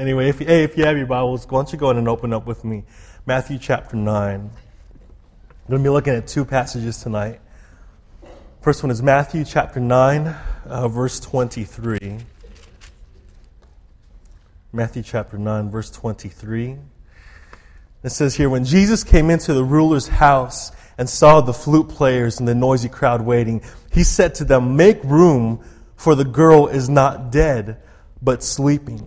Anyway, if you, hey, if you have your Bibles, why don't you go ahead and open up with me Matthew chapter 9. I'm going to be looking at two passages tonight. First one is Matthew chapter 9, uh, verse 23. Matthew chapter 9, verse 23. It says here, when Jesus came into the ruler's house and saw the flute players and the noisy crowd waiting, he said to them, Make room, for the girl is not dead, but sleeping.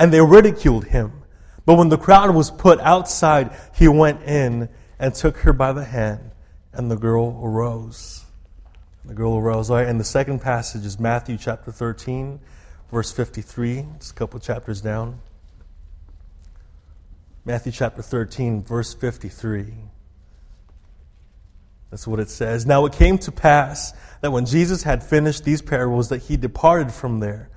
And they ridiculed him. But when the crowd was put outside, he went in and took her by the hand, and the girl arose. The girl arose. Right, and the second passage is Matthew chapter 13, verse 53. It's a couple chapters down. Matthew chapter 13, verse 53. That's what it says. Now it came to pass that when Jesus had finished these parables, that he departed from there.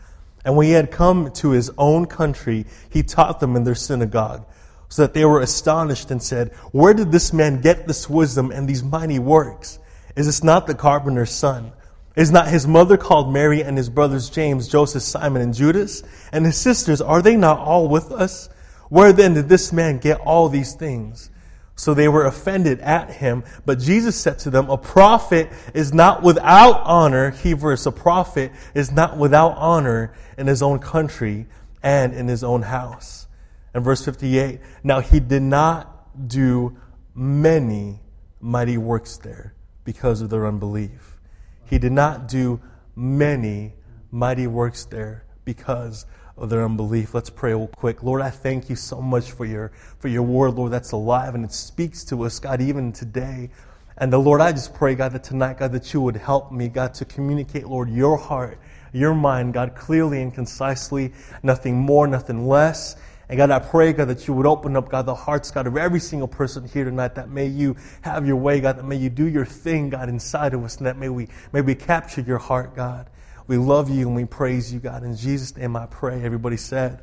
And when he had come to his own country, he taught them in their synagogue, so that they were astonished and said, Where did this man get this wisdom and these mighty works? Is this not the carpenter's son? Is not his mother called Mary and his brothers James, Joseph, Simon, and Judas? And his sisters, are they not all with us? Where then did this man get all these things? So they were offended at him. But Jesus said to them, A prophet is not without honor. He verse, a prophet is not without honor in his own country and in his own house. And verse 58, now he did not do many mighty works there because of their unbelief. He did not do many mighty works there because of their unbelief. Let's pray real quick. Lord, I thank you so much for your, for your word, Lord, that's alive and it speaks to us, God, even today. And the Lord, I just pray, God, that tonight, God, that you would help me, God, to communicate, Lord, your heart, your mind, God, clearly and concisely, nothing more, nothing less. And God, I pray, God, that you would open up, God, the hearts, God, of every single person here tonight, that may you have your way, God, that may you do your thing, God, inside of us, and that may we, may we capture your heart, God. We love you and we praise you, God. In Jesus' name I pray. Everybody said,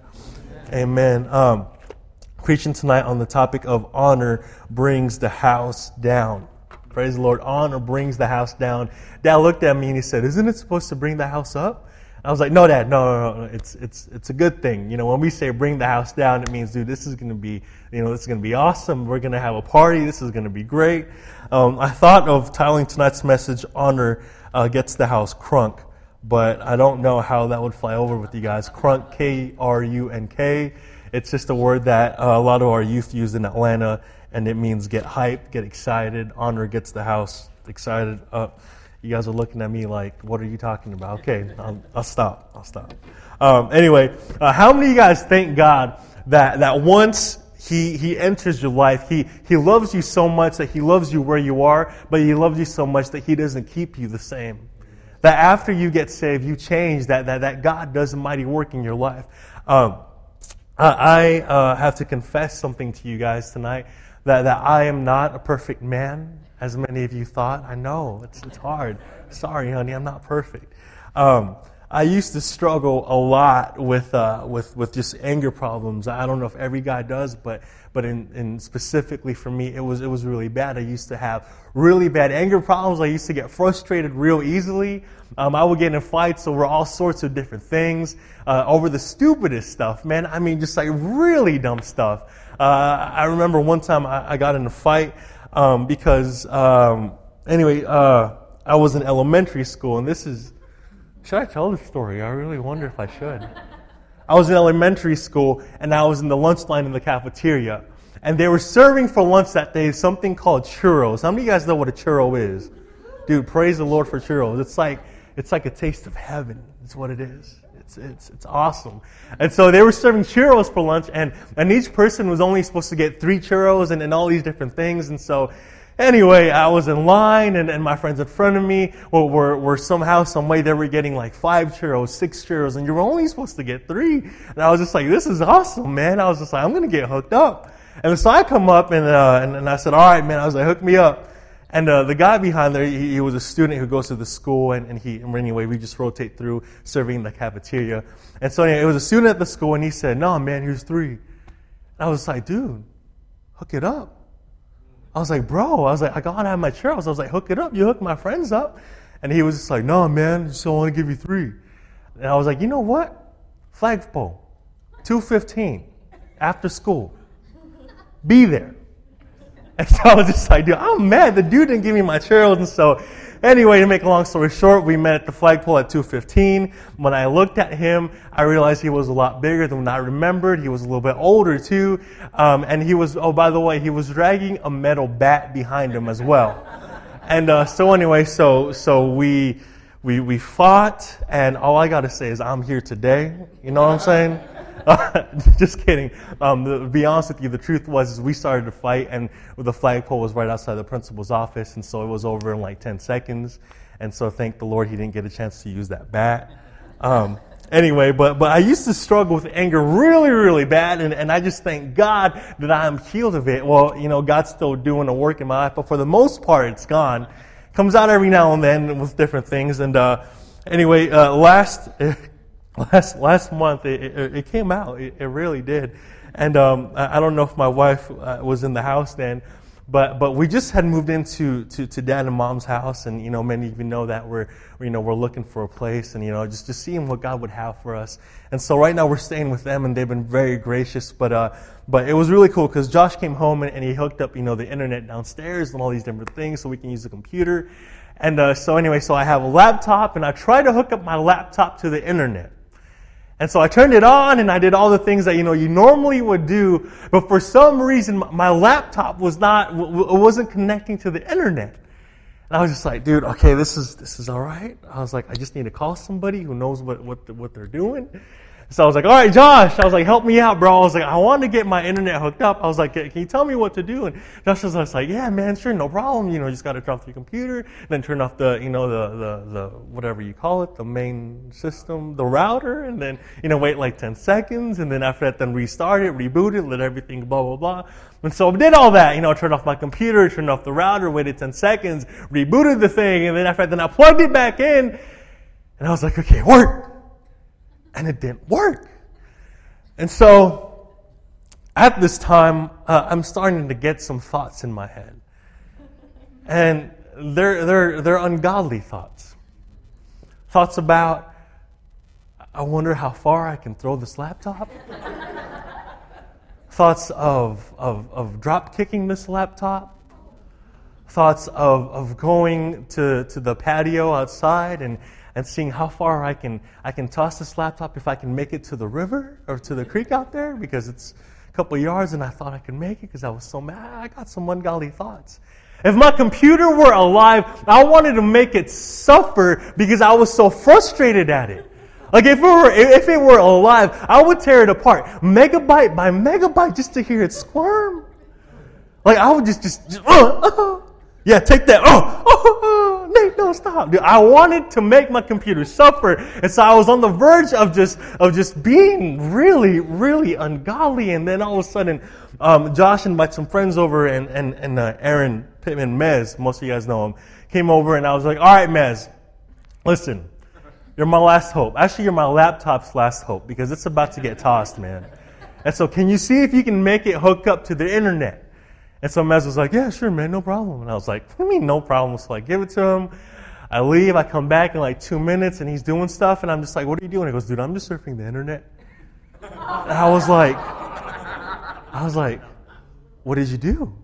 Amen. Amen. Um, preaching tonight on the topic of honor brings the house down. Praise the Lord. Honor brings the house down. Dad looked at me and he said, Isn't it supposed to bring the house up? I was like, no, Dad, no, no, no, it's it's it's a good thing. You know, when we say bring the house down, it means, dude, this is going to be, you know, this is going to be awesome. We're going to have a party. This is going to be great. Um, I thought of titling tonight's message, "Honor uh, Gets the House Crunk," but I don't know how that would fly over with you guys. Crunk, K R U N K. It's just a word that uh, a lot of our youth use in Atlanta, and it means get hyped, get excited. Honor gets the house excited up. You guys are looking at me like, what are you talking about? Okay, I'll, I'll stop. I'll stop. Um, anyway, uh, how many of you guys thank God that, that once he, he enters your life, he, he loves you so much that he loves you where you are, but he loves you so much that he doesn't keep you the same? That after you get saved, you change, that, that, that God does a mighty work in your life. Um, I uh, have to confess something to you guys tonight that, that I am not a perfect man as many of you thought. I know, it's, it's hard. Sorry, honey, I'm not perfect. Um, I used to struggle a lot with, uh, with, with just anger problems. I don't know if every guy does, but, but in, in specifically for me, it was, it was really bad. I used to have really bad anger problems. I used to get frustrated real easily. Um, I would get in fights over all sorts of different things, uh, over the stupidest stuff, man. I mean, just like really dumb stuff. Uh, I remember one time I, I got in a fight um, because um, anyway, uh, I was in elementary school, and this is. Should I tell this story? I really wonder if I should. I was in elementary school, and I was in the lunch line in the cafeteria, and they were serving for lunch that day something called churros. How many of you guys know what a churro is? Dude, praise the Lord for churros. It's like it's like a taste of heaven. It's what it is. It's, it's, it's awesome. And so they were serving churros for lunch, and, and each person was only supposed to get three churros and, and all these different things. And so, anyway, I was in line, and, and my friends in front of me were, were, were somehow, some way, they were getting like five churros, six churros, and you were only supposed to get three. And I was just like, this is awesome, man. I was just like, I'm going to get hooked up. And so I come up, and, uh, and, and I said, all right, man. I was like, hook me up. And uh, the guy behind there, he, he, was a student who goes to the school, and, and he, anyway, we just rotate through serving in the cafeteria. And so anyway, it was a student at the school, and he said, no, man, here's three. And I was like, dude, hook it up. I was like, bro, I was like, I gotta have my churros. I was like, hook it up. You hook my friends up. And he was just like, no, man, just don't want to give you three. And I was like, you know what? Flagpole. 2.15 after school. Be there. And so I was just like, dude, I'm mad. The dude didn't give me my churros. And so anyway, to make a long story short, we met at the flagpole at 2.15. When I looked at him, I realized he was a lot bigger than I remembered. He was a little bit older too. Um, and he was, oh, by the way, he was dragging a metal bat behind him as well. And uh, so anyway, so, so we, we, we fought, and all I got to say is I'm here today. You know what I'm saying? just kidding. Um, to be honest with you, the truth was we started to fight, and the flagpole was right outside the principal's office, and so it was over in like 10 seconds. And so thank the Lord he didn't get a chance to use that bat. Um, anyway, but, but I used to struggle with anger really, really bad, and, and I just thank God that I'm healed of it. Well, you know, God's still doing a work in my life, but for the most part, it's gone. Comes out every now and then with different things. And uh, anyway, uh, last last last month it, it, it came out. It, it, really did. And um, I, I, don't know if my wife uh, was in the house then, but but we just had moved into to, to dad and mom's house, and you know many of you know that we're you know we're looking for a place, and you know just just seeing what God would have for us. And so right now we're staying with them, and they've been very gracious. But uh, but it was really cool because Josh came home and, and, he hooked up you know the internet downstairs and all these different things, so we can use the computer. And uh, so anyway, so I have a laptop, and I tried to hook up my laptop to the internet. And so I turned it on and I did all the things that, you know, you normally would do. But for some reason, my laptop was not, it wasn't connecting to the internet. And I was just like, dude, okay, this is, this is all right. I was like, I just need to call somebody who knows what, what, what they're doing. So I was like, all right, Josh. I was like, help me out, bro. I was like, I want to get my internet hooked up. I was like, can you tell me what to do? And Josh was like, yeah, man, sure, no problem. You know, you just got to turn off your computer, then turn off the, you know, the, the, the, whatever you call it, the main system, the router, and then, you know, wait like 10 seconds. And then after that, then restart it, reboot it, let everything blah, blah, blah. And so I did all that, you know, turned off my computer, turned off the router, waited 10 seconds, rebooted the thing, and then after that, then I plugged it back in, and I was like, okay, work. And it didn't work. And so, at this time, uh, I'm starting to get some thoughts in my head. And they're, they're, they're ungodly thoughts. Thoughts about, I wonder how far I can throw this laptop. thoughts of, of, of drop kicking this laptop. Thoughts of, of going to, to the patio outside and, and seeing how far I can, I can toss this laptop if I can make it to the river or to the creek out there because it's a couple yards and I thought I could make it because I was so mad. I got some ungodly thoughts. If my computer were alive, I wanted to make it suffer because I was so frustrated at it. Like if it were if it were alive, I would tear it apart, megabyte by megabyte, just to hear it squirm. Like I would just just, just uh, uh, yeah, take that. Oh, Nate, no, stop. Dude, I wanted to make my computer suffer, and so I was on the verge of just of just being really, really ungodly. And then all of a sudden, um, Josh invited some friends over, and and and uh, Aaron Pittman, Mez, most of you guys know him, came over, and I was like, "All right, Mez, listen, you're my last hope. Actually, you're my laptop's last hope because it's about to get tossed, man. And so, can you see if you can make it hook up to the internet?" And so Mez was like, yeah, sure, man, no problem. And I was like, what do you mean no problem? So I give it to him. I leave. I come back in like two minutes, and he's doing stuff. And I'm just like, what are you doing? He goes, dude, I'm just surfing the internet. And I was like, I was like, what did you do?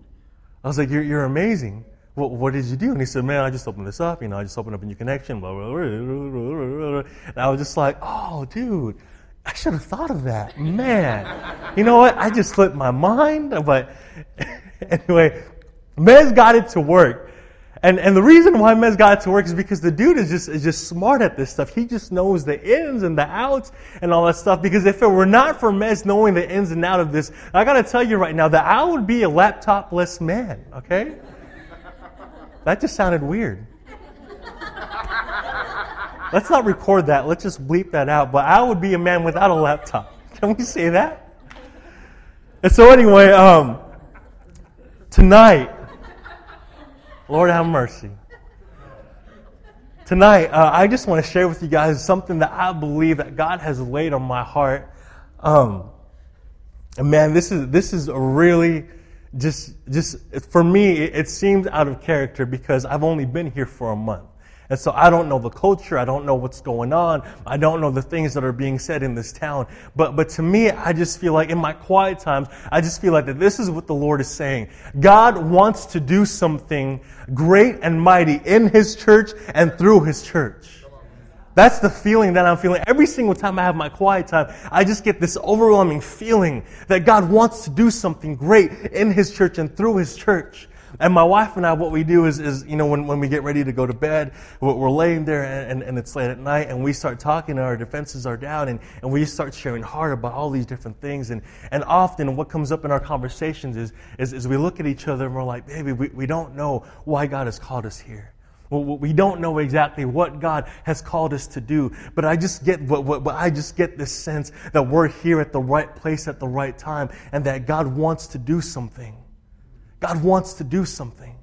I was like, you're, you're amazing. What, what did you do? And he said, man, I just opened this up. You know, I just opened up a new connection. Blah, blah, blah, And I was just like, oh, dude, I should have thought of that. Man, you know what? I just slipped my mind, but anyway, Mez got it to work. And, and the reason why Mez got it to work is because the dude is just, is just smart at this stuff. He just knows the ins and the outs and all that stuff. Because if it were not for Mez knowing the ins and out of this, I gotta tell you right now that I would be a laptop-less man, okay? That just sounded weird. Let's not record that. Let's just bleep that out. But I would be a man without a laptop. Can we say that? And so anyway, um, Tonight, Lord have mercy. Tonight, uh, I just want to share with you guys something that I believe that God has laid on my heart. Um, and man, this is this is really just just for me. It, it seems out of character because I've only been here for a month, And so I don't know the culture. I don't know what's going on. I don't know the things that are being said in this town. But, but to me, I just feel like in my quiet times, I just feel like that this is what the Lord is saying. God wants to do something great and mighty in His church and through His church. That's the feeling that I'm feeling. Every single time I have my quiet time, I just get this overwhelming feeling that God wants to do something great in His church and through His church. And my wife and I, what we do is, is you know, when, when we get ready to go to bed, we're, laying there and, and, it's late at night and we start talking and our defenses are down and, and we start sharing hard about all these different things. And, and often what comes up in our conversations is, is, is we look at each other and we're like, baby, we, we don't know why God has called us here. We don't know exactly what God has called us to do, but I just get what, what, what, I just get this sense that we're here at the right place at the right time, and that God wants to do something. God wants to do something.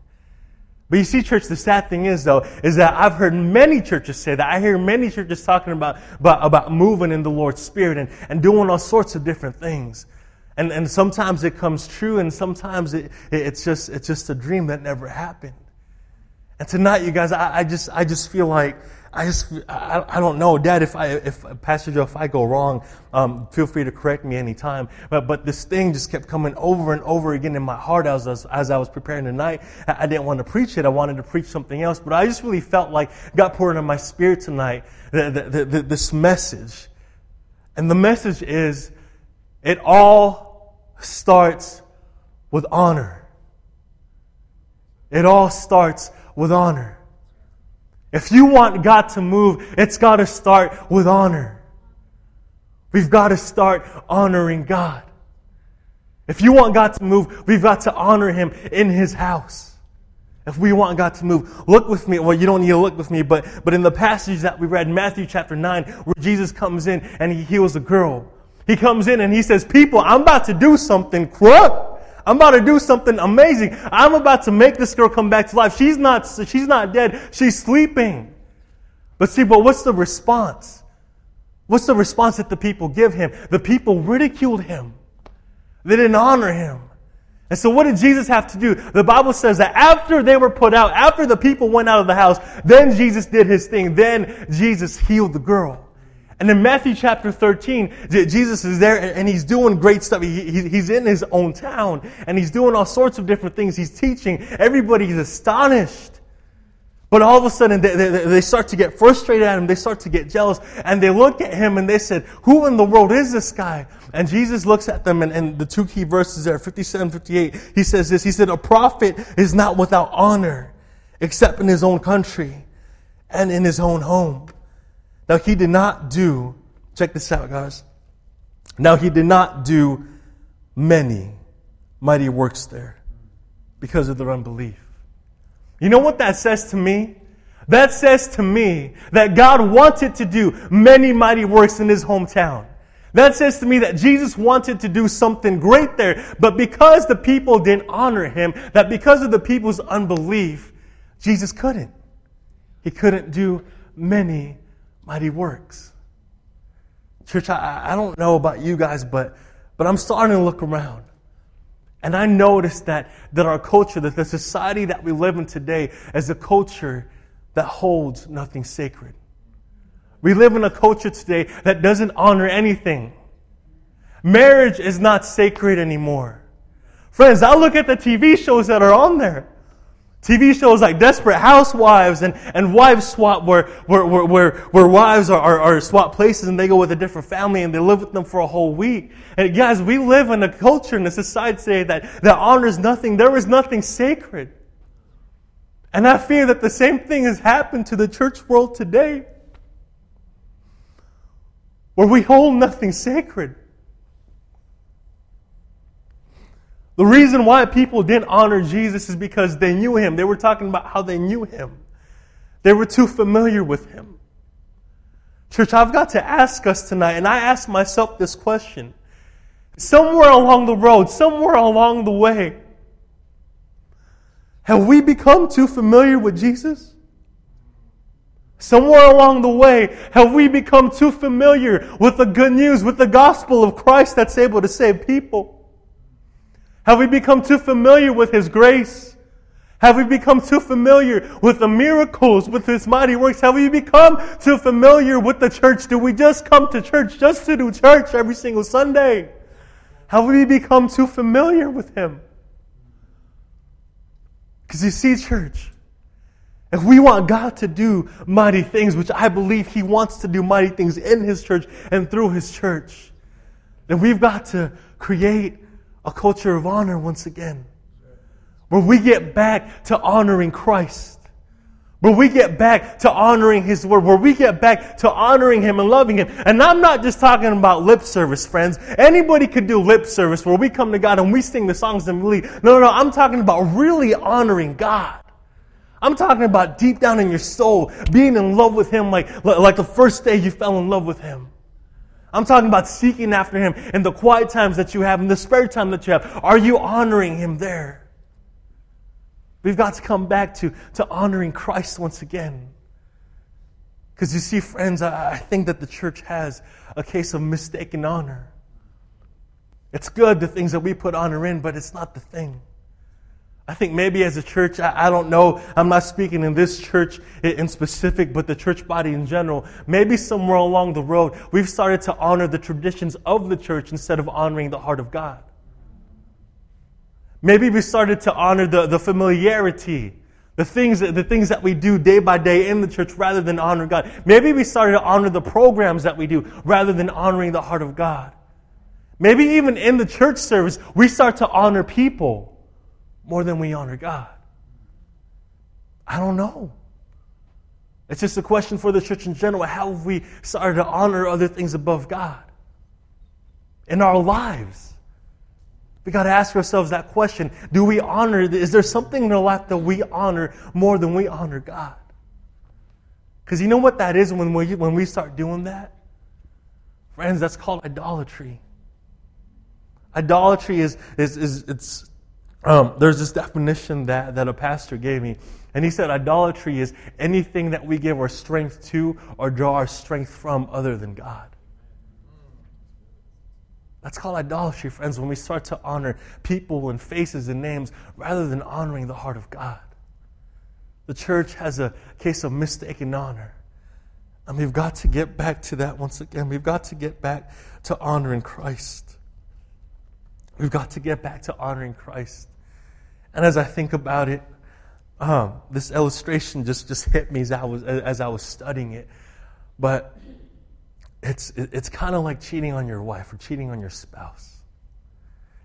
But you see, church, the sad thing is, though, is that I've heard many churches say that. I hear many churches talking about, about, about moving in the Lord's Spirit and, and doing all sorts of different things. And, and sometimes it comes true, and sometimes it, it's, just, it's just a dream that never happened. And tonight, you guys, I, I just, I just feel like, I just, I, I, don't know, Dad. If I, if Pastor Joe, if I go wrong, um, feel free to correct me anytime. But, but this thing just kept coming over and over again in my heart as, as, as I was preparing tonight. I, I didn't want to preach it. I wanted to preach something else. But I just really felt like God poured into my spirit tonight the, the, the, this message. And the message is, it all starts with honor. It all starts with honor. If you want God to move, it's got to start with honor. We've got to start honoring God. If you want God to move, we've got to honor Him in His house. If we want God to move, look with me. Well, you don't need to look with me, but, but in the passage that we read, Matthew chapter 9, where Jesus comes in and he heals a girl. He comes in and he says, People, I'm about to do something crunk. I'm about to do something amazing. I'm about to make this girl come back to life. She's not, she's not dead. She's sleeping. But see, but what's the response? What's the response that the people give him? The people ridiculed him. They didn't honor him. And so what did Jesus have to do? The Bible says that after they were put out, after the people went out of the house, then Jesus did his thing. Then Jesus healed the girl. And in Matthew chapter 13, Jesus is there and he's doing great stuff. he's in his own town and he's doing all sorts of different things. He's teaching. Everybody's astonished. But all of a sudden, they, start to get frustrated at him. They start to get jealous. And they look at him and they said, Who in the world is this guy? And Jesus looks at them, and, and the two key verses there, 57, 58, he says this. He said, A prophet is not without honor, except in his own country and in his own home. Now, he did not do, check this out, guys. Now, he did not do many mighty works there because of their unbelief. You know what that says to me? That says to me that God wanted to do many mighty works in his hometown. That says to me that Jesus wanted to do something great there, but because the people didn't honor him, that because of the people's unbelief, Jesus couldn't. He couldn't do many mighty works. Church, I, I don't know about you guys, but, but I'm starting to look around. And I noticed that, that our culture, that the society that we live in today, is a culture that holds nothing sacred. We live in a culture today that doesn't honor anything. Marriage is not sacred anymore. Friends, I look at the TV shows that are on there. TV shows like Desperate Housewives and, and Wives Swap, where, where, where, where, wives are, are, are swap places and they go with a different family and they live with them for a whole week. And guys, we live in a culture and a society today that, that honors nothing. There is nothing sacred. And I fear that the same thing has happened to the church world today, where we hold nothing sacred. The reason why people didn't honor Jesus is because they knew him. They were talking about how they knew him. They were too familiar with him. Church, I've got to ask us tonight, and I ask myself this question. Somewhere along the road, somewhere along the way, have we become too familiar with Jesus? Somewhere along the way, have we become too familiar with the good news, with the gospel of Christ that's able to save people? Have we become too familiar with His grace? Have we become too familiar with the miracles, with His mighty works? Have we become too familiar with the church? Do we just come to church just to do church every single Sunday? Have we become too familiar with Him? Because you see, church, if we want God to do mighty things, which I believe He wants to do mighty things in His church and through His church, then we've got to create a culture of honor once again. Where we get back to honoring Christ. Where we get back to honoring His Word. Where we get back to honoring Him and loving Him. And I'm not just talking about lip service, friends. Anybody could do lip service where we come to God and we sing the songs and we leave. No, no, no. I'm talking about really honoring God. I'm talking about deep down in your soul, being in love with Him like, like the first day you fell in love with Him. I'm talking about seeking after Him in the quiet times that you have, in the spare time that you have. Are you honoring Him there? We've got to come back to, to honoring Christ once again. Because you see, friends, I, I think that the church has a case of mistaken honor. It's good, the things that we put honor in, but it's not the thing. I think maybe as a church, I, I, don't know, I'm not speaking in this church in specific, but the church body in general. Maybe somewhere along the road, we've started to honor the traditions of the church instead of honoring the heart of God. Maybe we started to honor the, the familiarity, the things, the things that we do day by day in the church rather than honor God. Maybe we started to honor the programs that we do rather than honoring the heart of God. Maybe even in the church service, we start to honor people more than we honor God. I don't know. It's just a question for the church in general. How have we started to honor other things above God in our lives? We got to ask ourselves that question. Do we honor, is there something in our life that we honor more than we honor God? Because you know what that is when we, when we start doing that? Friends, that's called idolatry. Idolatry is, is, is it's, um, there's this definition that, that a pastor gave me. And he said idolatry is anything that we give our strength to or draw our strength from other than God. That's called idolatry, friends, when we start to honor people and faces and names rather than honoring the heart of God. The church has a case of mistaken honor. And we've got to get back to that once again. We've got to get back to honoring Christ. We've got to get back to honoring Christ. And as I think about it, um, this illustration just, just hit me as I was, as I was studying it. But it's, it's kind of like cheating on your wife or cheating on your spouse.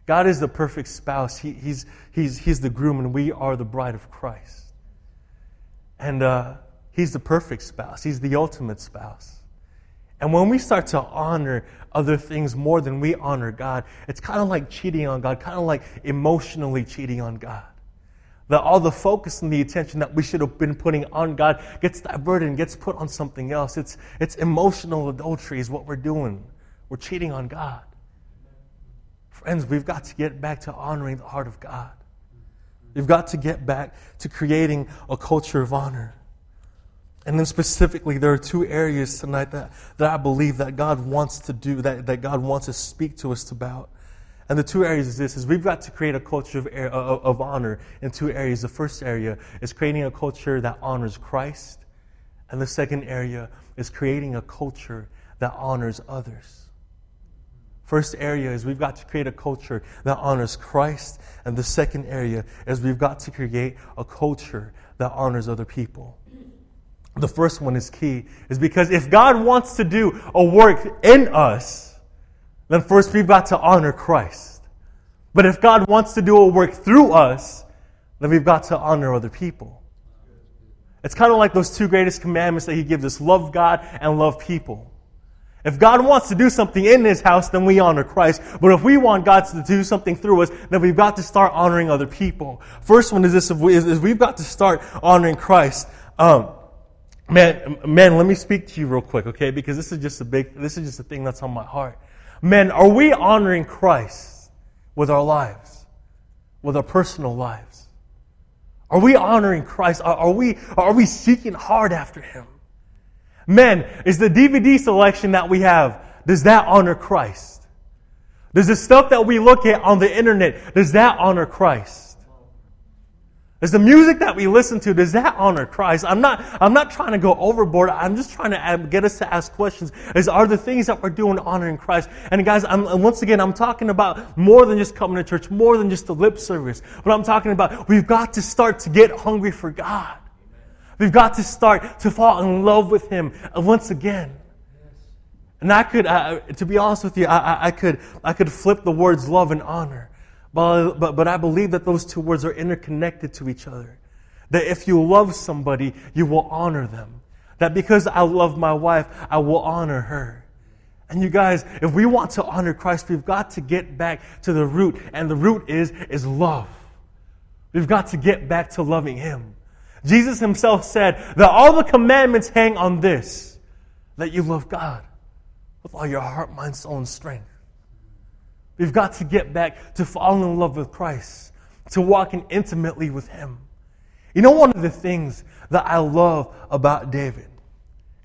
God is the perfect spouse. He, he's, he's, he's the groom, and we are the bride of Christ. And uh, He's the perfect spouse, He's the ultimate spouse. And when we start to honor other things more than we honor God, it's kind of like cheating on God, kind of like emotionally cheating on God that all the focus and the attention that we should have been putting on God gets diverted and gets put on something else. It's, it's emotional adultery, is what we're doing. We're cheating on God. Friends, we've got to get back to honoring the heart of God. We've got to get back to creating a culture of honor. And then specifically, there are two areas tonight that, that I believe that God wants to do, that, that God wants to speak to us about. And the two areas is this is we've got to create a culture of, of, of honor in two areas. The first area is creating a culture that honors Christ. And the second area is creating a culture that honors others. First area is we've got to create a culture that honors Christ. And the second area is we've got to create a culture that honors other people. The first one is key, is because if God wants to do a work in us, then first we've got to honor Christ. But if God wants to do a work through us, then we've got to honor other people. It's kind of like those two greatest commandments that He gives us love God and love people. If God wants to do something in His house, then we honor Christ. But if we want God to do something through us, then we've got to start honoring other people. First one is this: is we've got to start honoring Christ. Um, man, man, let me speak to you real quick, okay? Because this is just a big, this is just a thing that's on my heart. Men, are we honoring Christ with our lives, with our personal lives? Are we honoring Christ? Are, are, we, are we seeking hard after Him? Men, is the DVD selection that we have, does that honor Christ? Does the stuff that we look at on the internet, does that honor Christ? Is the music that we listen to, does that honor Christ? I'm not, I'm not trying to go overboard. I'm just trying to get us to ask questions. Is, are the things that we're doing honoring Christ? And guys, I'm, once again, I'm talking about more than just coming to church, more than just the lip service. But I'm talking about we've got to start to get hungry for God. We've got to start to fall in love with Him once again. And I could, uh, to be honest with you, I, I, I, could, I could flip the words love and honor. But, but, but I believe that those two words are interconnected to each other. That if you love somebody, you will honor them. That because I love my wife, I will honor her. And you guys, if we want to honor Christ, we've got to get back to the root. And the root is, is love. We've got to get back to loving Him. Jesus Himself said that all the commandments hang on this that you love God with all your heart, mind, soul, and strength. We've got to get back to falling in love with Christ, to walking intimately with Him. You know, one of the things that I love about David,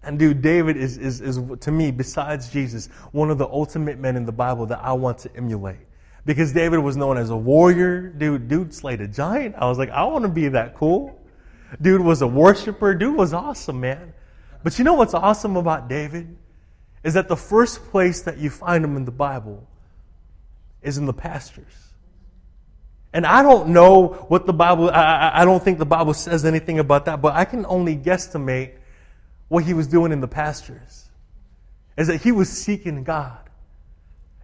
and dude, David is, is, is to me, besides Jesus, one of the ultimate men in the Bible that I want to emulate. Because David was known as a warrior. Dude, dude slayed a giant. I was like, I want to be that cool. Dude was a worshiper. Dude was awesome, man. But you know what's awesome about David? Is that the first place that you find him in the Bible is in the pastures. And I don't know what the Bible, I, I don't think the Bible says anything about that, but I can only guesstimate what he was doing in the pastures. Is that he was seeking God.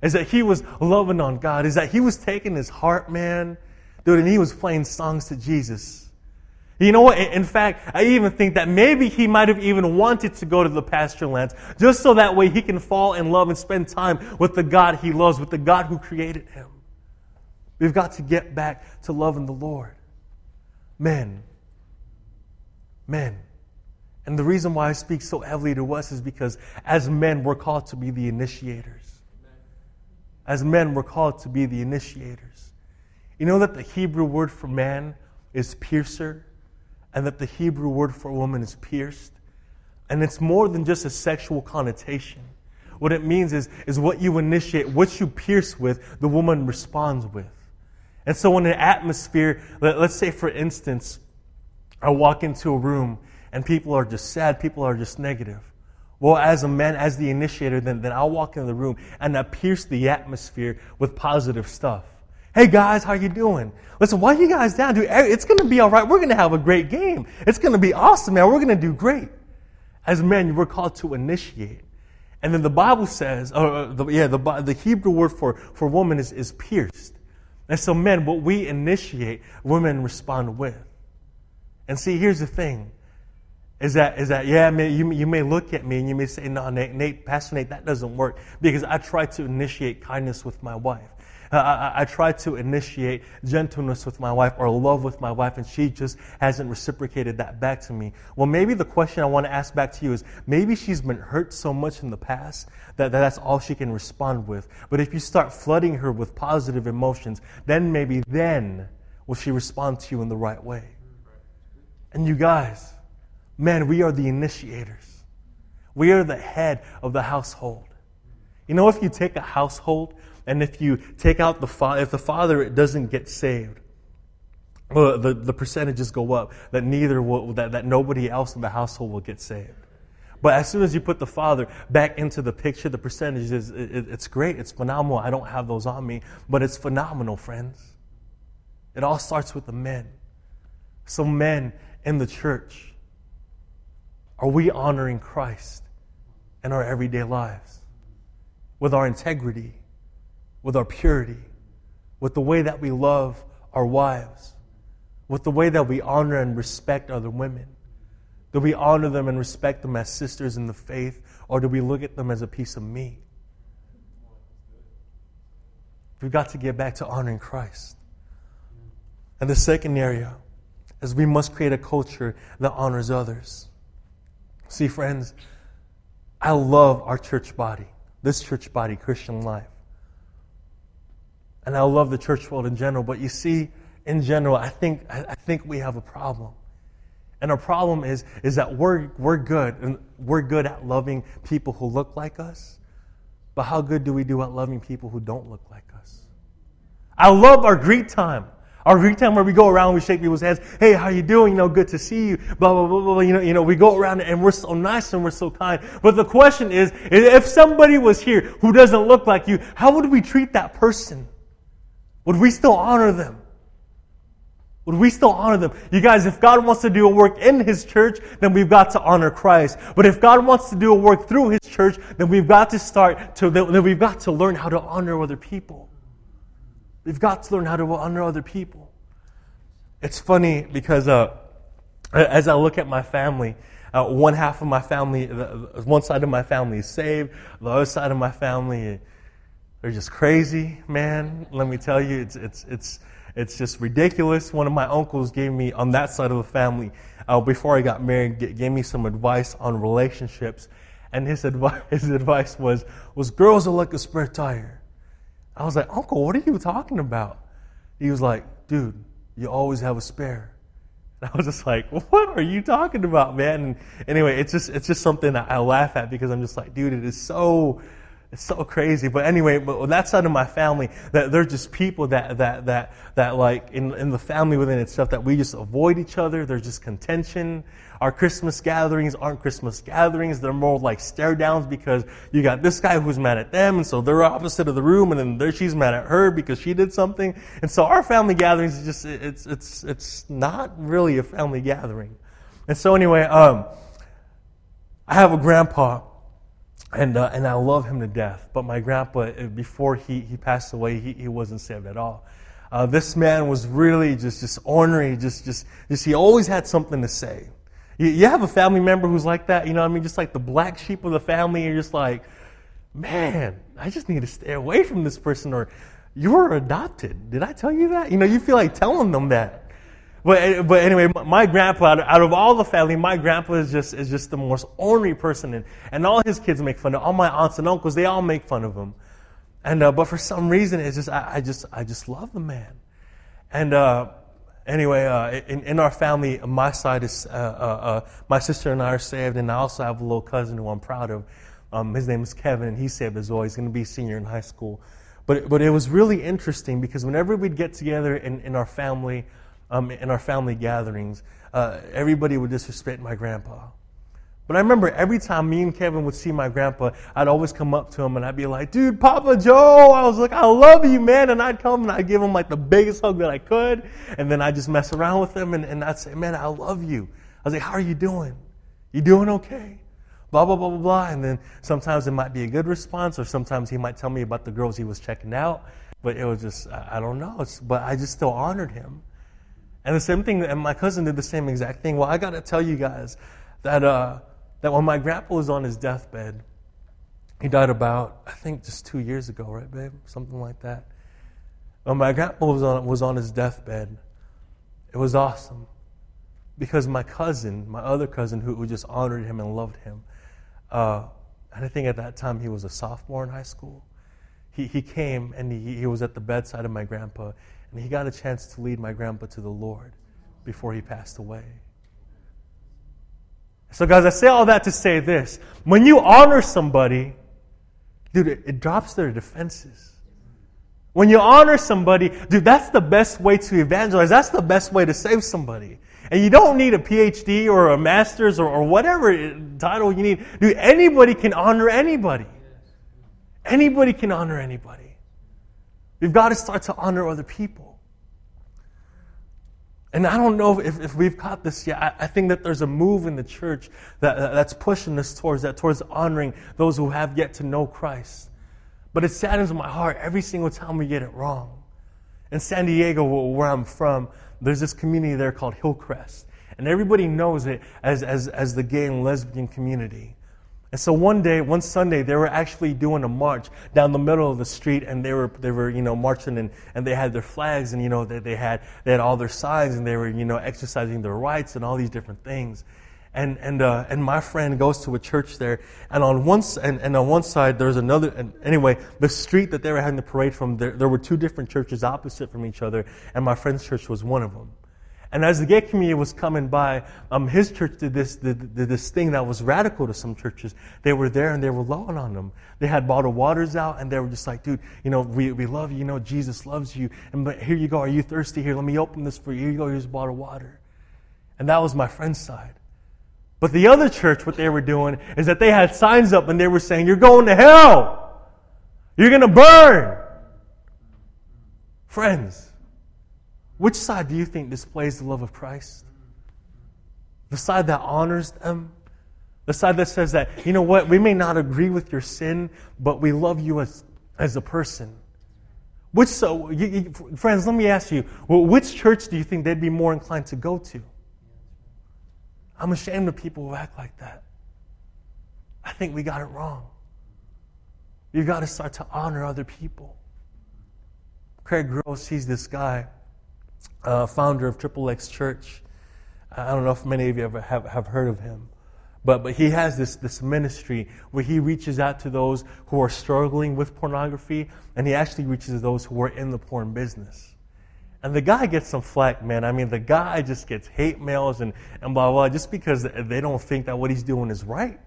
Is that he was loving on God. Is that he was taking his heart, man, dude, and he was playing songs to Jesus. You know what? In fact, I even think that maybe he might have even wanted to go to the pasture lands just so that way he can fall in love and spend time with the God he loves, with the God who created him. We've got to get back to loving the Lord. Men. Men. And the reason why I speak so heavily to us is because as men, we're called to be the initiators. As men, we're called to be the initiators. You know that the Hebrew word for man is piercer? And that the Hebrew word for woman is pierced. And it's more than just a sexual connotation. What it means is, is what you initiate, what you pierce with, the woman responds with. And so, in an atmosphere, let, us say for instance, I walk into a room and people are just sad, people are just negative. Well, as a man, as the initiator, then, then I'll walk in the room and I pierce the atmosphere with positive stuff. Hey guys, how you doing? Listen, why you guys down? Dude, it's going to be all right. We're going to have a great game. It's going to be awesome, man. We're going to do great. As men, we're called to initiate. And then the Bible says, uh, the, yeah, the, the Hebrew word for, for woman is, is pierced. And so, men, what we initiate, women respond with. And see, here's the thing is that, is that yeah, man, you, you may look at me and you may say, no, Nate, Nate, Pastor Nate, that doesn't work because I try to initiate kindness with my wife. I, I, try to initiate gentleness with my wife or love with my wife, and she just hasn't reciprocated that back to me. Well, maybe the question I want to ask back to you is maybe she's been hurt so much in the past that, that that's all she can respond with. But if you start flooding her with positive emotions, then maybe then will she respond to you in the right way. And you guys, man, we are the initiators. We are the head of the household. You know, if you take a household and if you take out the father, if the father doesn't get saved, well, the, the percentages go up that neither will, that, that nobody else in the household will get saved. But as soon as you put the father back into the picture, the percentages, it, it's great. It's phenomenal. I don't have those on me, but it's phenomenal, friends. It all starts with the men. So, men in the church, are we honoring Christ in our everyday lives with our integrity? With our purity, with the way that we love our wives, with the way that we honor and respect other women? Do we honor them and respect them as sisters in the faith, or do we look at them as a piece of meat? We've got to get back to honoring Christ. And the second area is we must create a culture that honors others. See, friends, I love our church body, this church body, Christian life. And I love the church world in general, but you see, in general, I think, I think we have a problem. And our problem is, is that we're, we're good, and we're good at loving people who look like us, but how good do we do at loving people who don't look like us? I love our greet time. Our Greek time where we go around, we shake people's hands. Hey, how you doing? You know, good to see you. Blah, blah, blah, blah. You know, you know, we go around and we're so nice and we're so kind. But the question is, if somebody was here who doesn't look like you, how would we treat that person? Would we still honor them? Would we still honor them? You guys, if God wants to do a work in His church, then we've got to honor Christ. But if God wants to do a work through His church, then we've got to start to, then we've got to learn how to honor other people. We've got to learn how to honor other people. It's funny because uh, as I look at my family, uh, one half of my family, one side of my family is saved, the other side of my family, they're just crazy, man. Let me tell you, it's, it's, it's, it's just ridiculous. One of my uncles gave me, on that side of the family, uh, before I got married, gave me some advice on relationships. And his advice, his advice was, was girls are like a spare tire. I was like, Uncle, what are you talking about? He was like, dude, you always have a spare. And I was just like, what are you talking about, man? And anyway, it's just, it's just something that I laugh at because I'm just like, dude, it is so, it's so crazy. But anyway, but that side of my family, that they're just people that that that that like in in the family within itself that we just avoid each other. There's just contention. Our Christmas gatherings aren't Christmas gatherings. They're more like stare downs because you got this guy who's mad at them, and so they're opposite of the room, and then there she's mad at her because she did something. And so our family gatherings is just it's it's it's not really a family gathering. And so anyway, um, I have a grandpa and, uh, and I love him to death. But my grandpa, uh, before he, he passed away, he, he wasn't saved at all. Uh, this man was really just, just ornery, just, just, just, he always had something to say. You, you have a family member who's like that, you know I mean? Just like the black sheep of the family, you're just like, man, I just need to stay away from this person, or you were adopted. Did I tell you that? You know, you feel like telling them that. But, but anyway, my grandpa, out of all the family, my grandpa is just, is just the most ornery person. And, and all his kids make fun of All my aunts and uncles, they all make fun of him. And, uh, but for some reason, it's just, I, I, just, I just love the man. And, uh, anyway, uh, in, in our family, my side is, uh, uh, uh, my sister and I are saved. And I also have a little cousin who I'm proud of. Um, his name is Kevin, and he's saved as well. He's going to be a senior in high school. But, but it was really interesting because whenever we'd get together in, in our family, um, in our family gatherings, uh, everybody would disrespect my grandpa. But I remember every time me and Kevin would see my grandpa, I'd always come up to him and I'd be like, dude, Papa Joe. I was like, I love you, man. And I'd come and I'd give him like the biggest hug that I could. And then I'd just mess around with him and, and I'd say, man, I love you. I was like, how are you doing? You doing okay? Blah, blah, blah, blah, blah. And then sometimes it might be a good response or sometimes he might tell me about the girls he was checking out. But it was just, I, don't know. It's, but I just still honored him. And the same thing, and my cousin did the same exact thing. Well, I got to tell you guys that, uh, that when my grandpa was on his deathbed, he died about, I think, just two years ago, right, babe? Something like that. When my grandpa was on, was on his deathbed, it was awesome. Because my cousin, my other cousin, who, who just honored him and loved him, uh, and I think at that time he was a sophomore in high school, he, he came and he, he was at the bedside of my grandpa and he got a chance to lead my grandpa to the Lord before he passed away. So, guys, I say all that to say this. When you honor somebody, dude, it, drops their defenses. When you honor somebody, dude, that's the best way to evangelize. That's the best way to save somebody. And you don't need a PhD or a master's or, or whatever title you need. Dude, anybody can honor anybody. Anybody can honor anybody. We've got to start to honor other people. And I don't know if, if we've caught this yet. I, I, think that there's a move in the church that, that's pushing us towards that, towards honoring those who have yet to know Christ. But it saddens my heart every single time we get it wrong. In San Diego, where I'm from, there's this community there called Hillcrest. And everybody knows it as, as, as the gay and lesbian community. And so one day, one Sunday, they were actually doing a march down the middle of the street, and they were they were you know marching, and, and they had their flags, and you know they, they had they had all their signs, and they were you know exercising their rights and all these different things. And and uh, and my friend goes to a church there, and on one and, and on one side there's another. And anyway, the street that they were having the parade from, there, there were two different churches opposite from each other, and my friend's church was one of them. And as the gay community was coming by, um, his church did this, did, did, this thing that was radical to some churches. They were there and they were loving on them. They had bottled waters out and they were just like, dude, you know, we, we love you. You know, Jesus loves you. And but here you go. Are you thirsty? Here, let me open this for you. Here you go. Here's a bottle of water. And that was my friend's side. But the other church, what they were doing is that they had signs up and they were saying, you're going to hell. You're going to burn. Friends, which side do you think displays the love of Christ? The side that honors them? The side that says that, you know what, we may not agree with your sin, but we love you as, as a person. Which, so, you, you, friends, let me ask you, well, which church do you think they'd be more inclined to go to? I'm ashamed of people who act like that. I think we got it wrong. You've got to start to honor other people. Craig Gross, he's this guy uh, founder of Triple X Church. I don't know if many of you ever have, have heard of him. But, but he has this, this ministry where he reaches out to those who are struggling with pornography, and he actually reaches those who are in the porn business. And the guy gets some flack, man. I mean, the guy just gets hate mails and, and blah, blah, just because they don't think that what he's doing is right.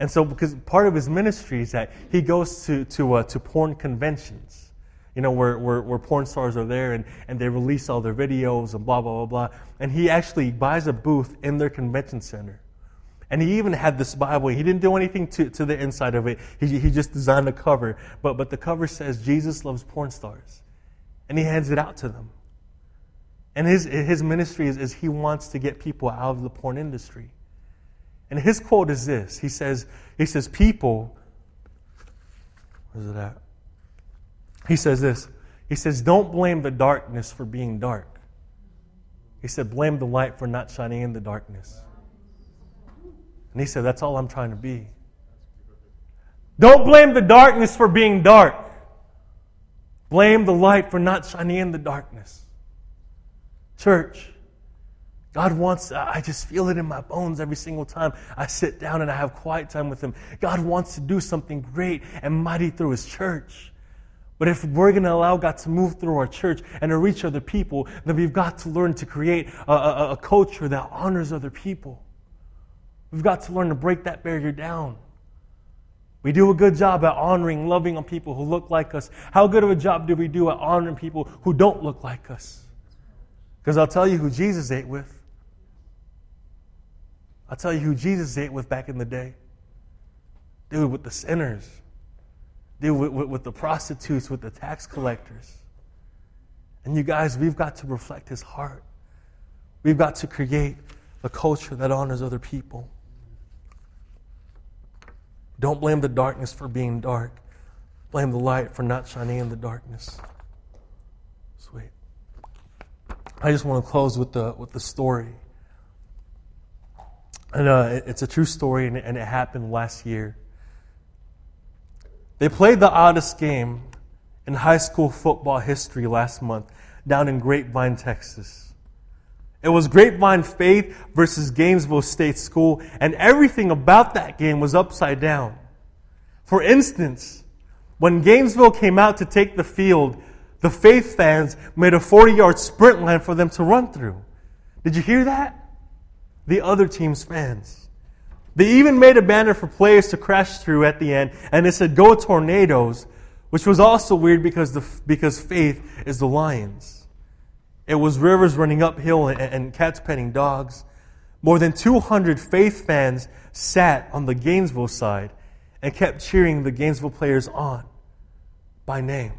And so, because part of his ministry is that he goes to, to, uh, to porn conventions you know, where, where, where, porn stars are there and, and they release all their videos and blah, blah, blah, blah. And he actually buys a booth in their convention center. And he even had this Bible. He didn't do anything to, to the inside of it. He, he just designed the cover. But, but the cover says, Jesus loves porn stars. And he hands it out to them. And his, his ministry is, is he wants to get people out of the porn industry. And his quote is this. He says, he says, people, where's it at? He says this He says, Don't blame the darkness for being dark. He said, Blame the light for not shining in the darkness. And he said, That's all I'm trying to be. Don't blame the darkness for being dark. Blame the light for not shining in the darkness. Church, God wants, I just feel it in my bones every single time I sit down and I have quiet time with Him. God wants to do something great and mighty through His church. But if we're going to allow God to move through our church and to reach other people, then we've got to learn to create a, a, a, culture that honors other people. We've got to learn to break that barrier down. We do a good job at honoring, loving on people who look like us. How good of a job do we do at honoring people who don't look like us? Because I'll tell you who Jesus ate with. I'll tell you who Jesus ate with back in the day. Dude, with the sinners deal with, with, with the prostitutes, with the tax collectors. And you guys, we've got to reflect his heart. We've got to create a culture that honors other people. Don't blame the darkness for being dark. Blame the light for not shining in the darkness. Sweet. I just want to close with the, with the story. And uh, it's a true story, and, and it happened last year. They played the oddest game in high school football history last month down in Grapevine, Texas. It was Grapevine Faith versus Gainesville State School, and everything about that game was upside down. For instance, when Gainesville came out to take the field, the Faith fans made a 40 yard sprint line for them to run through. Did you hear that? The other team's fans. They even made a banner for players to crash through at the end, and it said, Go Tornadoes, which was also weird because, the, because faith is the Lions. It was rivers running uphill and, and cats petting dogs. More than 200 faith fans sat on the Gainesville side and kept cheering the Gainesville players on by name.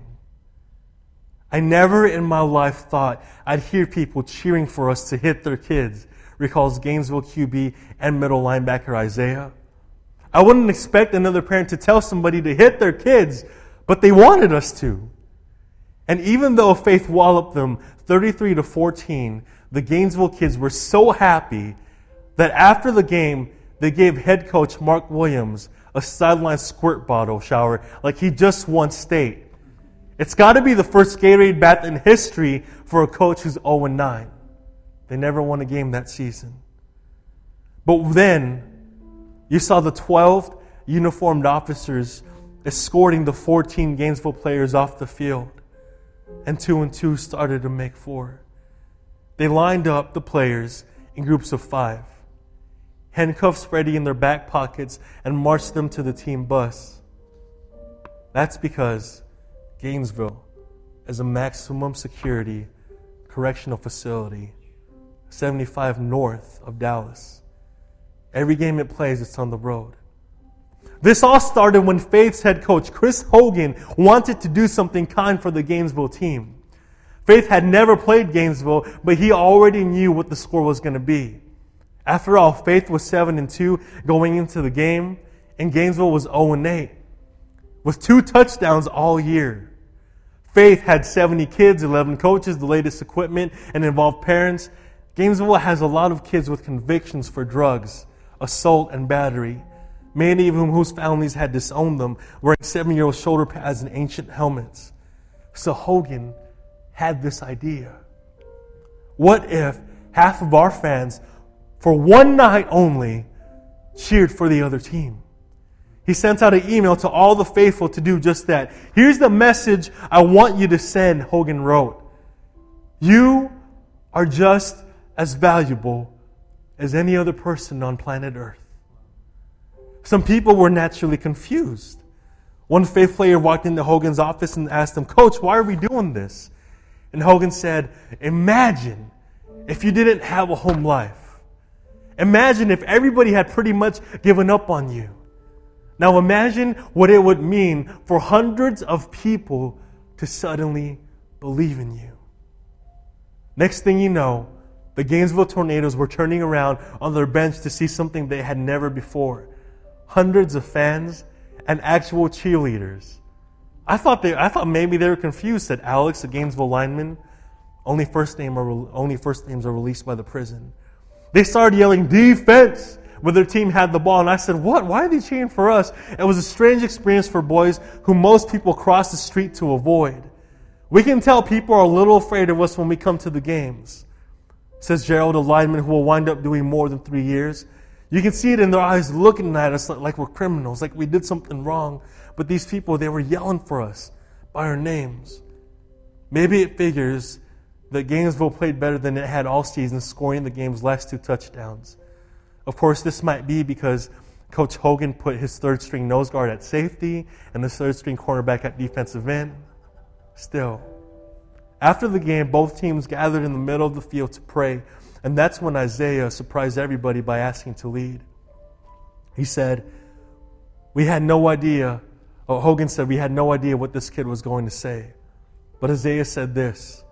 I never in my life thought I'd hear people cheering for us to hit their kids recalls Gainesville QB and middle linebacker Isaiah. I wouldn't expect another parent to tell somebody to hit their kids, but they wanted us to. And even though Faith walloped them 33 to 14, the Gainesville kids were so happy that after the game, they gave head coach Mark Williams a sideline squirt bottle shower like he just won state. It's got to be the first Gatorade bath in history for a coach who's 0 9. They never won a game that season. But then, you saw the 12 uniformed officers escorting the 14 Gainesville players off the field. And two and two started to make four. they lined up the players in groups of five, handcuffs ready in their back pockets, and marched them to the team bus. That's because Gainesville is a maximum security correctional facility, 75 north of Dallas. Every game it plays, it's on the road. This all started when Faith's head coach, Kris Hogan, wanted to do something kind for the Gainesville team. Faith had never played Gainesville, but he already knew what the score was going to be. After all, Faith was 7 and 2 going into the game, and Gainesville was 0 and 8, with two touchdowns all year. Faith had 70 kids, 11 coaches, the latest equipment, and involved parents. Gainesville has a lot of kids with convictions for drugs, assault, and battery many of whom whose families had disowned them, wearing seven year old shoulder pads and ancient helmets. So Hogan had this idea. What if half of our fans, for one night only, cheered for the other team? He sent out an email to all the faithful to do just that. Here's the message I want you to send, Hogan wrote. You are just as valuable as any other person on planet Earth. Some people were naturally confused. One faith player walked into Hogan's office and asked him, Coach, why are we doing this? And Hogan said, Imagine if you didn't have a home life. Imagine if everybody had pretty much given up on you. Now imagine what it would mean for hundreds of people to suddenly believe in you. Next thing you know, the Gainesville Tornadoes were turning around on their bench to see something they had never before hundreds of fans, and actual cheerleaders. I thought they, I thought maybe they were confused. Said Alex, a Gainesville lineman, only first name are, only first names are released by the prison. They started yelling defense when their team had the ball, and I said, "What? Why are they cheering for us?" It was a strange experience for boys who most people cross the street to avoid. We can tell people are a little afraid of us when we come to the games. Says Gerald, a lineman who will wind up doing more than three years. You can see it in their eyes looking at us like we're criminals, like we did something wrong. But these people, they were yelling for us by our names. Maybe it figures that Gainesville played better than it had all season, scoring the game's last two touchdowns. Of course, this might be because Coach Hogan put his third string nose guard at safety and the third string cornerback at defensive end. Still, after the game, both teams gathered in the middle of the field to pray and that's when Isaiah surprised everybody by asking to lead. He said, We had no idea, oh, Hogan said, we had no idea what this kid was going to say. But Isaiah said this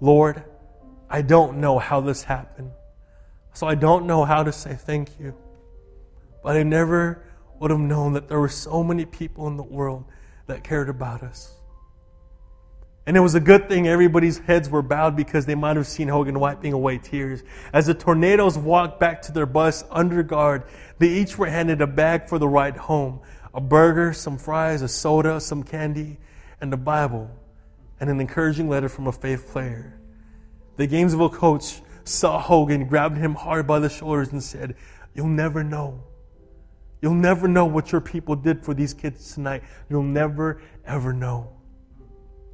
Lord, I don't know how this happened. So I don't know how to say thank you. But I never would have known that there were so many people in the world that cared about us. And it was a good thing everybody's heads were bowed because they might have seen Hogan wiping away tears. As the tornadoes walked back to their bus under guard, they each were handed a bag for the ride home a burger, some fries, a soda, some candy, and a Bible, and an encouraging letter from a faith player. The Gainesville coach saw Hogan, grabbed him hard by the shoulders, and said, You'll never know. You'll never know what your people did for these kids tonight. You'll never, ever know.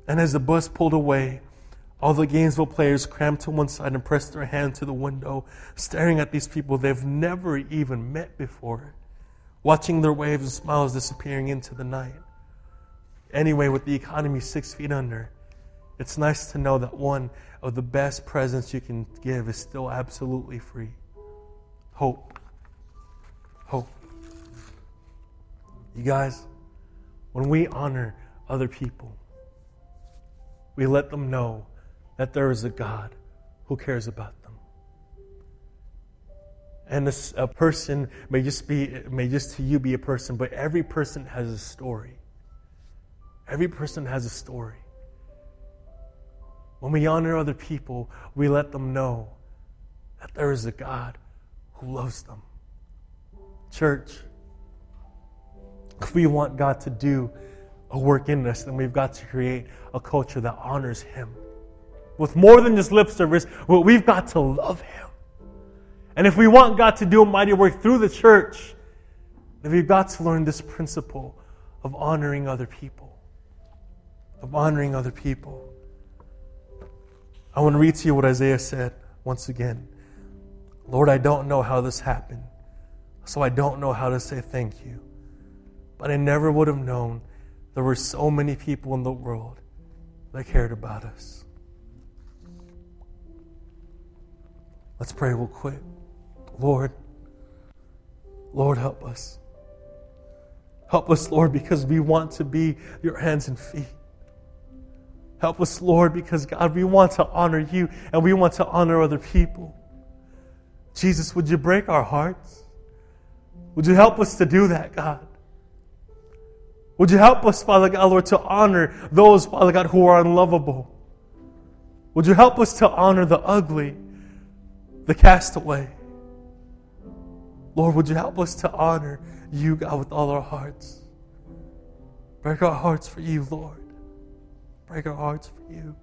And as the bus pulled away, all the Gainesville players crammed to one side and pressed their hand to the window, staring at these people they've never even met before, watching their waves and smiles disappearing into the night. Anyway, with the economy six feet under, it's nice to know that one of the best presents you can give is still absolutely free hope. Hope. You guys, when we honor other people, we let them know that there is a God who cares about them. And this, a person may just be, may just to you be a person, but every person has a story. Every person has a story. When we honor other people, we let them know that there is a God who loves them. Church, if we want God to do a work in us, then we've got to create a culture that honors Him. With more than just lip service, we've got to love Him. And if we want God to do a mighty work through the church, then we've got to learn this principle of honoring other people. Of honoring other people. I want to read to you what Isaiah said. once again. Lord, I don't know how this happened, so I don't know how to say thank you. But I never would have known there were so many people in the world that cared about us. Let's pray real quick. Lord, Lord, help us. Help us, Lord, because we want to be your hands and feet. Help us, Lord, because God, we want to honor you and we want to honor other people. Jesus, would you break our hearts? Would you help us to do that, God? Would you help us, Father God, Lord, to honor those, Father God, who are unlovable? Would you help us to honor the ugly, the castaway? Lord, would you help us to honor you, God, with all our hearts? Break our hearts for you, Lord. Break our hearts for you.